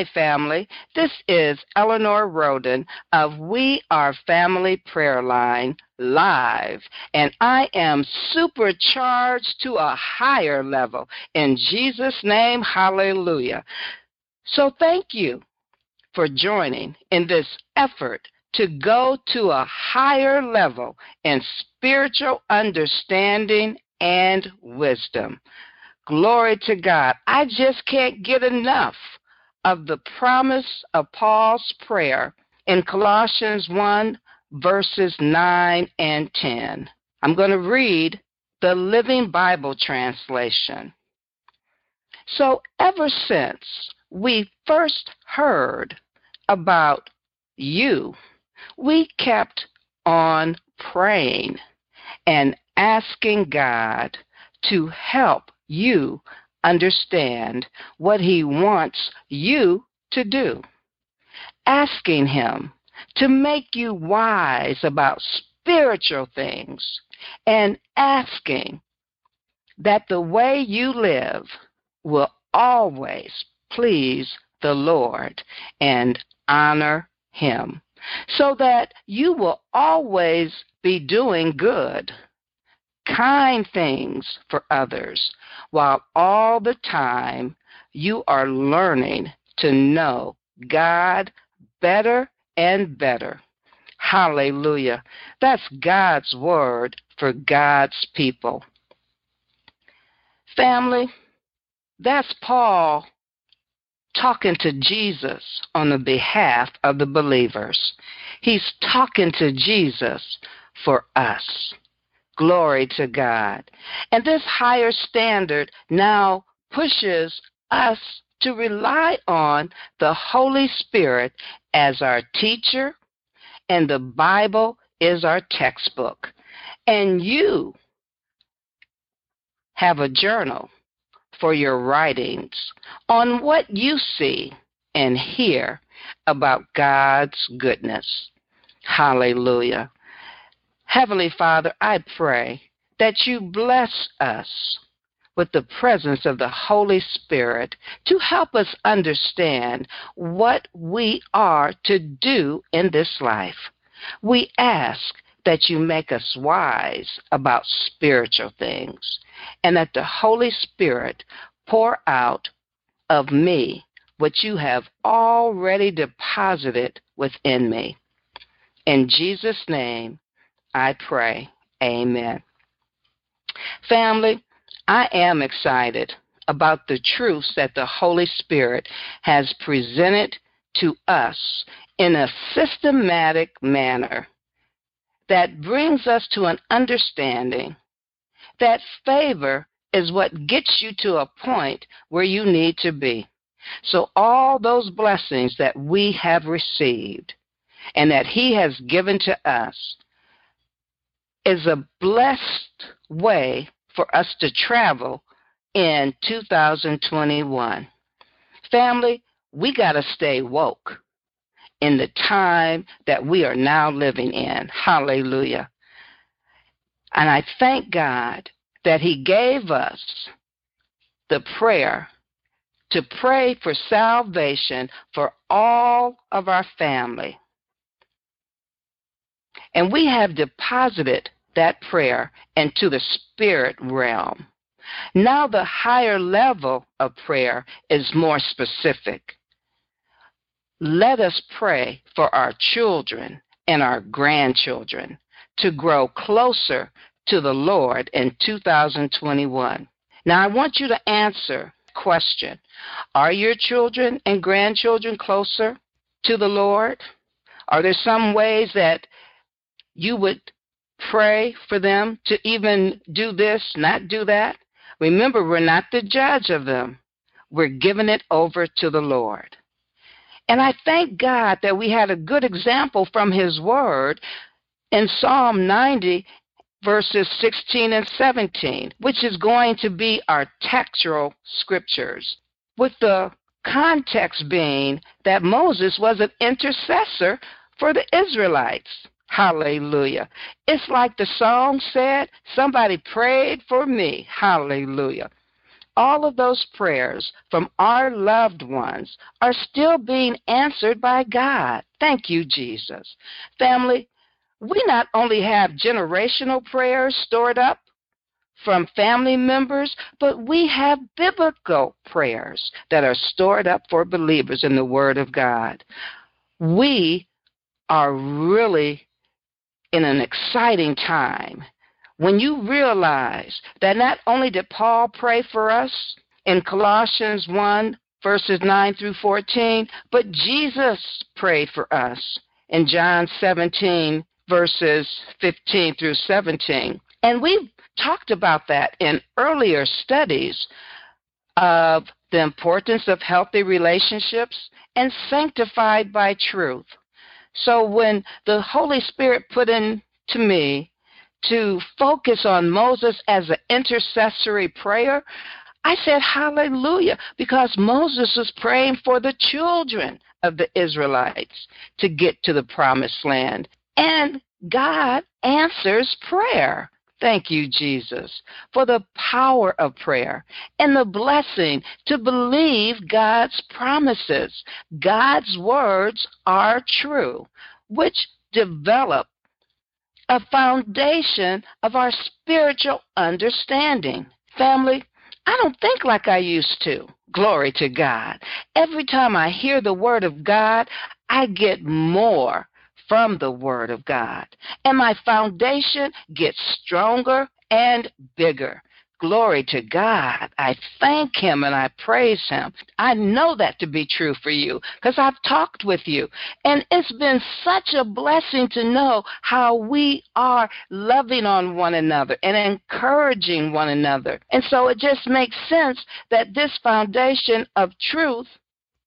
Hi, family. This is Eleanor Roden of We Are Family Prayer Line Live, and I am supercharged to a higher level. In Jesus' name, hallelujah. So, thank you for joining in this effort to go to a higher level in spiritual understanding and wisdom. Glory to God. I just can't get enough of the promise of Paul's prayer in Colossians 1, verses 9 and 10. I'm going to read the Living Bible translation. So, ever since we first heard about you, we kept on praying and asking God to help you understand what He wants you to do. Asking Him to make you wise about spiritual things and asking that the way you live will always please the Lord and honor Him, so that you will always be doing good kind things for others, while all the time you are learning to know God better and better. Hallelujah. That's God's word for God's people. Family, that's Paul talking to Jesus on the behalf of the believers. He's talking to Jesus for us. Glory to God. And this higher standard now pushes us to rely on the Holy Spirit as our teacher, and the Bible is our textbook. And you have a journal for your writings on what you see and hear about God's goodness. Hallelujah. Heavenly Father, I pray that you bless us with the presence of the Holy Spirit to help us understand what we are to do in this life. We ask that you make us wise about spiritual things and that the Holy Spirit pour out of me what you have already deposited within me. In Jesus' name, I pray. Amen. Family, I am excited about the truths that the Holy Spirit has presented to us in a systematic manner that brings us to an understanding that favor is what gets you to a point where you need to be. So, all those blessings that we have received and that He has given to us is a blessed way for us to travel in 2021. Family, we got to stay woke in the time that we are now living in. Hallelujah. And I thank God that He gave us the prayer to pray for salvation for all of our family. And we have deposited that prayer into the spirit realm. Now, the higher level of prayer is more specific. Let us pray for our children and our grandchildren to grow closer to the Lord in 2021. Now, I want you to answer question Are your children and grandchildren closer to the Lord? Are there some ways that you would pray for them to even do this, not do that. Remember, we're not the judge of them, we're giving it over to the Lord. And I thank God that we had a good example from His Word in Psalm 90, verses 16 and 17, which is going to be our textual scriptures, with the context being that Moses was an intercessor for the Israelites. Hallelujah. It's like the song said, somebody prayed for me. Hallelujah. all of those prayers from our loved ones are still being answered by God. Thank you, Jesus. Family, we not only have generational prayers stored up from family members, but we have biblical prayers that are stored up for believers in the Word of God. We are really in an exciting time when you realize that not only did Paul pray for us in Colossians 1, verses 9 through 14, but Jesus prayed for us in John 17, verses 15 through 17. And we've talked about that in earlier studies of the importance of healthy relationships and sanctified by truth. So when the Holy Spirit put in to me to focus on Moses as an intercessory prayer, I said hallelujah because Moses was praying for the children of the Israelites to get to the promised land. And God answers prayer. Thank you, Jesus, for the power of prayer and the blessing to believe God's promises. God's words are true, which develop a foundation of our spiritual understanding. Family, I don't think like I used to. Glory to God. Every time I hear the Word of God, I get more from the Word of God. And my foundation gets stronger and bigger. Glory to God. I thank Him and I praise Him. I know that to be true for you because I've talked with you. And it's been such a blessing to know how we are loving on one another and encouraging one another. And so it just makes sense that this foundation of truth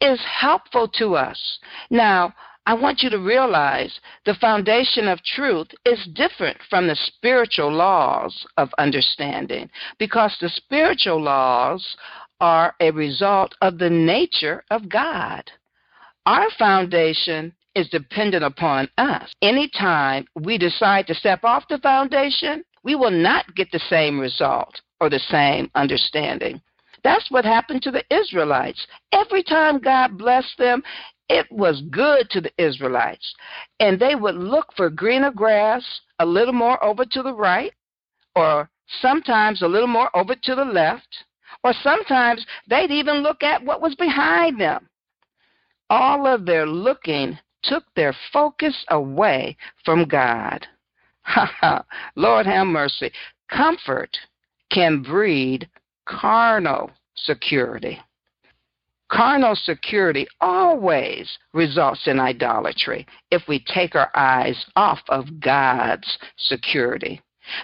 is helpful to us. Now, I want you to realize the foundation of truth is different from the spiritual laws of understanding because the spiritual laws are a result of the nature of God. Our foundation is dependent upon us. Anytime we decide to step off the foundation, we will not get the same result or the same understanding. That's what happened to the Israelites. Every time God blessed them, it was good to the Israelites. And they would look for greener grass a little more over to the right, or sometimes a little more over to the left, or sometimes they'd even look at what was behind them. All of their looking took their focus away from God. Lord have mercy. Comfort can breed carnal security. Carnal security always results in idolatry if we take our eyes off of God's security.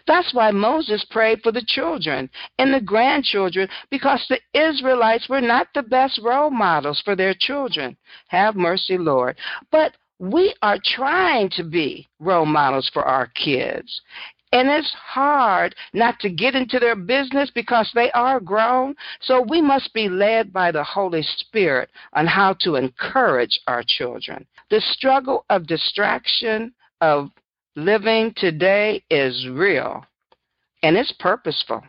That's why Moses prayed for the children and the grandchildren because the Israelites were not the best role models for their children. Have mercy, Lord. But we are trying to be role models for our kids. And it's hard not to get into their business because they are grown. So we must be led by the Holy Spirit on how to encourage our children. The struggle of distraction of living today is real and it's purposeful.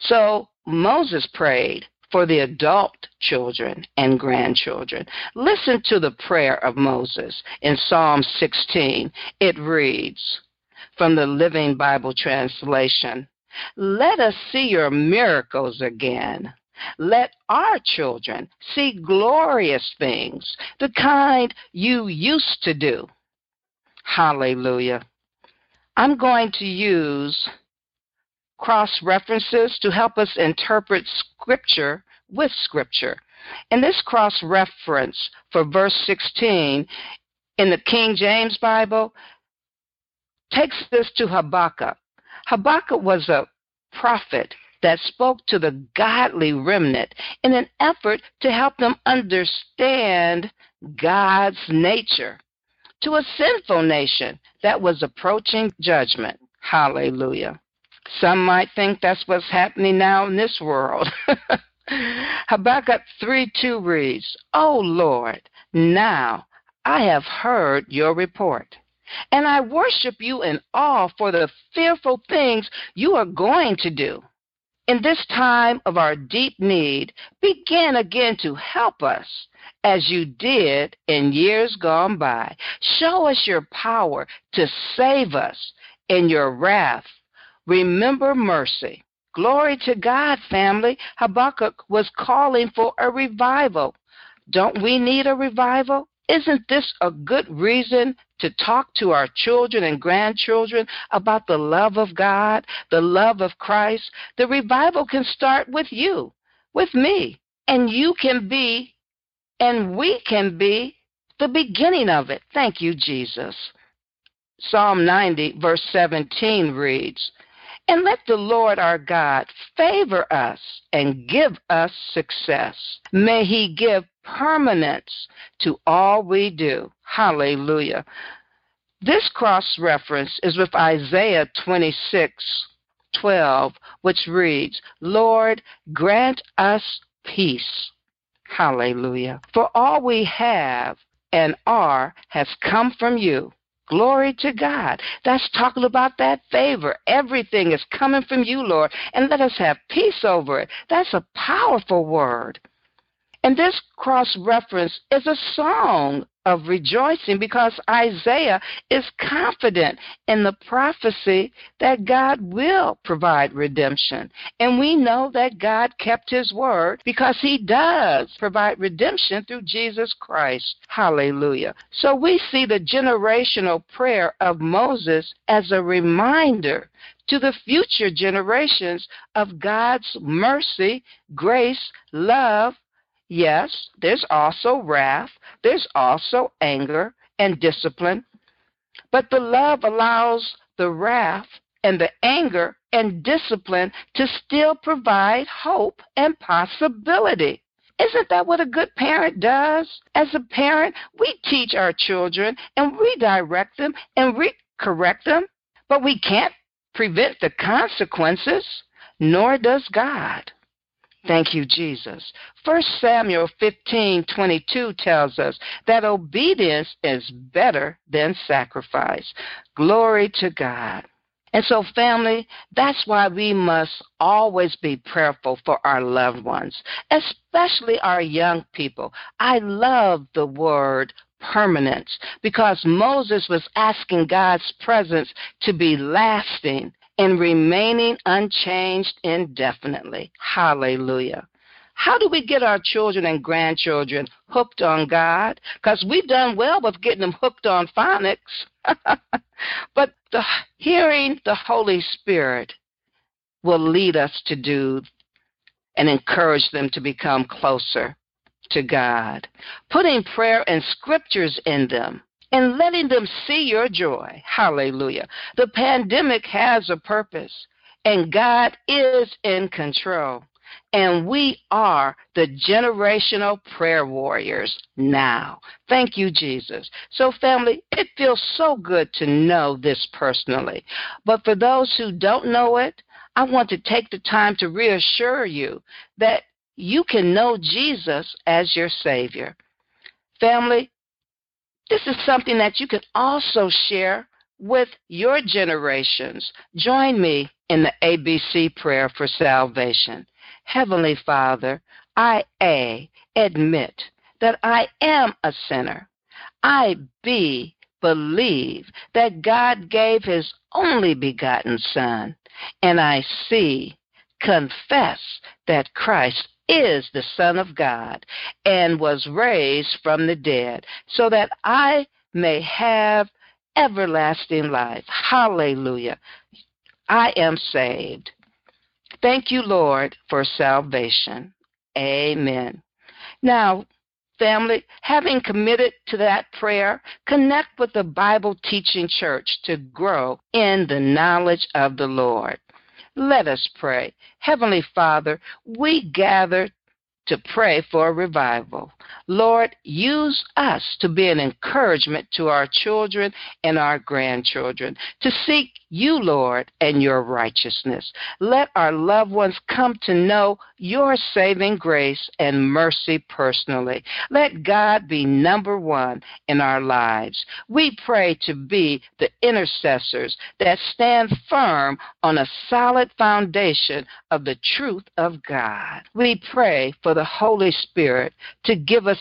So Moses prayed for the adult children and grandchildren. Listen to the prayer of Moses in Psalm 16. It reads, from the Living Bible translation. Let us see your miracles again. Let our children see glorious things, the kind you used to do. Hallelujah. I'm going to use cross references to help us interpret Scripture with Scripture. And this cross reference for verse 16 in the King James Bible takes this to Habakkuk. Habakkuk was a prophet that spoke to the godly remnant in an effort to help them understand God's nature to a sinful nation that was approaching judgment. Hallelujah. Some might think that's what's happening now in this world. Habakkuk 3 2 reads, O Lord, now I have heard your report. And I worship you in awe for the fearful things you are going to do. in this time of our deep need, begin again to help us as you did in years gone by. Show us your power to save us in your wrath. Remember mercy. Glory to God, family. Habakkuk was calling for a revival. Don't we need a revival? Isn't this a good reason to talk to our children and grandchildren about the love of God, the love of Christ? The revival can start with you, with me, and you can be, and we can be the beginning of it. Thank you, Jesus. Psalm 90, verse 17 reads, and let the Lord our God favor us and give us success. May he give permanence to all we do. Hallelujah. This cross reference is with Isaiah 26 12, which reads, Lord, grant us peace. Hallelujah. For all we have and are has come from you Glory to God. That's talking about that favor. Everything is coming from you, Lord, and let us have peace over it. That's a powerful word. And this cross reference is a song of rejoicing because Isaiah is confident in the prophecy that God will provide redemption. And we know that God kept his word because he does provide redemption through Jesus Christ. Hallelujah. So we see the generational prayer of Moses as a reminder to the future generations of God's mercy, grace, love, Yes, there's also wrath, there's also anger and discipline, but the love allows the wrath and the anger and discipline to still provide hope and possibility. Isn't that what a good parent does? As a parent, we teach our children and we direct them and we correct them, but we can't prevent the consequences, nor does God. Thank you, Jesus. First Samuel 15:22 tells us that obedience is better than sacrifice. Glory to God. And so, family, that's why we must always be prayerful for our loved ones, especially our young people. I love the word permanence because Moses was asking God's presence to be lasting and remaining unchanged indefinitely. Hallelujah. How do we get our children and grandchildren hooked on God? Because we've done well with getting them hooked on phonics. but the, hearing the Holy Spirit will lead us to do and encourage them to become closer to God. Putting prayer and scriptures in them and letting them see your joy. Hallelujah. The pandemic has a purpose, and God is in control. And we are the generational prayer warriors now. Thank you, Jesus. So, family, it feels so good to know this personally. But for those who don't know it, I want to take the time to reassure you that you can know Jesus as your Savior. Family, this is something that you can also share with your generations. Join me in the ABC prayer for salvation. Heavenly Father, I A admit that I am a sinner. I B believe that God gave his only begotten Son. And I C confess that Christ is the Son of God and was raised from the dead, so that I may have everlasting life. Hallelujah. I am saved. Thank you, Lord, for salvation. Amen. Now, family, having committed to that prayer, connect with the Bible teaching church to grow in the knowledge of the Lord. Let us pray. Heavenly Father, we gather to pray for revival. Lord, use us to be an encouragement to our children and our grandchildren to seek you, Lord, and your righteousness. Let our loved ones come to know your saving grace and mercy personally. Let God be number one in our lives. We pray to be the intercessors that stand firm on a solid foundation of the truth of God. We pray for the Holy Spirit to give us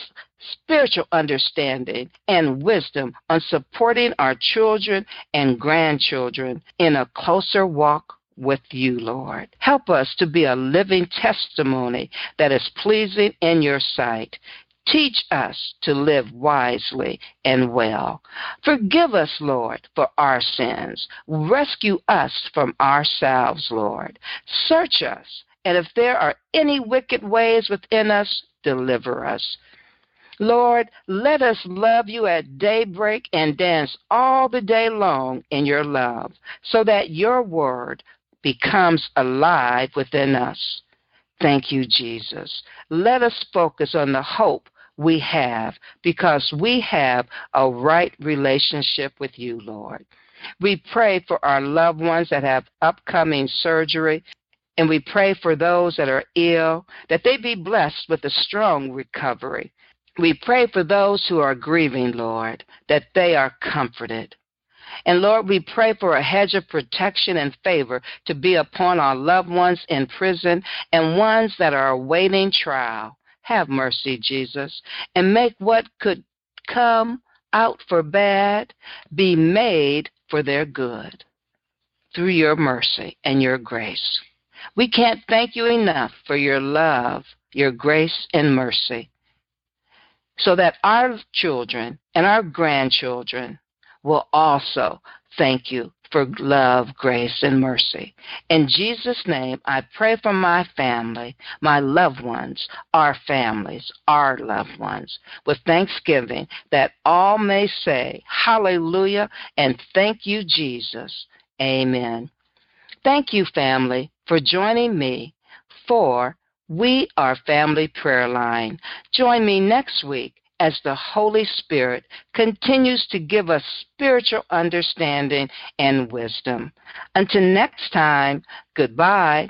spiritual understanding and wisdom on supporting our children and grandchildren in a closer walk with you, Lord. Help us to be a living testimony that is pleasing in your sight. Teach us to live wisely and well. Forgive us, Lord, for our sins. Rescue us from ourselves, Lord. Search us, and if there are any wicked ways within us, deliver us. Lord, let us love you at daybreak and dance all the day long in your love, so that your word becomes alive within us. Thank you, Jesus. Let us focus on the hope we have because we have a right relationship with you, Lord. We pray for our loved ones that have upcoming surgery, and we pray for those that are ill that they be blessed with a strong recovery. We pray for those who are grieving, Lord, that they are comforted. And Lord, we pray for a hedge of protection and favor to be upon our loved ones in prison and ones that are awaiting trial. Have mercy, Jesus, and make what could come out for bad be made for their good through your mercy and your grace. We can't thank you enough for your love, your grace, and mercy so that our children and our grandchildren will also thank you for love, grace, and mercy. In Jesus' name, I pray for my family, my loved ones, our families, our loved ones, with thanksgiving that all may say, Hallelujah, and thank you, Jesus. Amen. Thank you, family, for joining me for we are Family Prayer Line. Join me next week as the Holy Spirit continues to give us spiritual understanding and wisdom. Until next time, goodbye.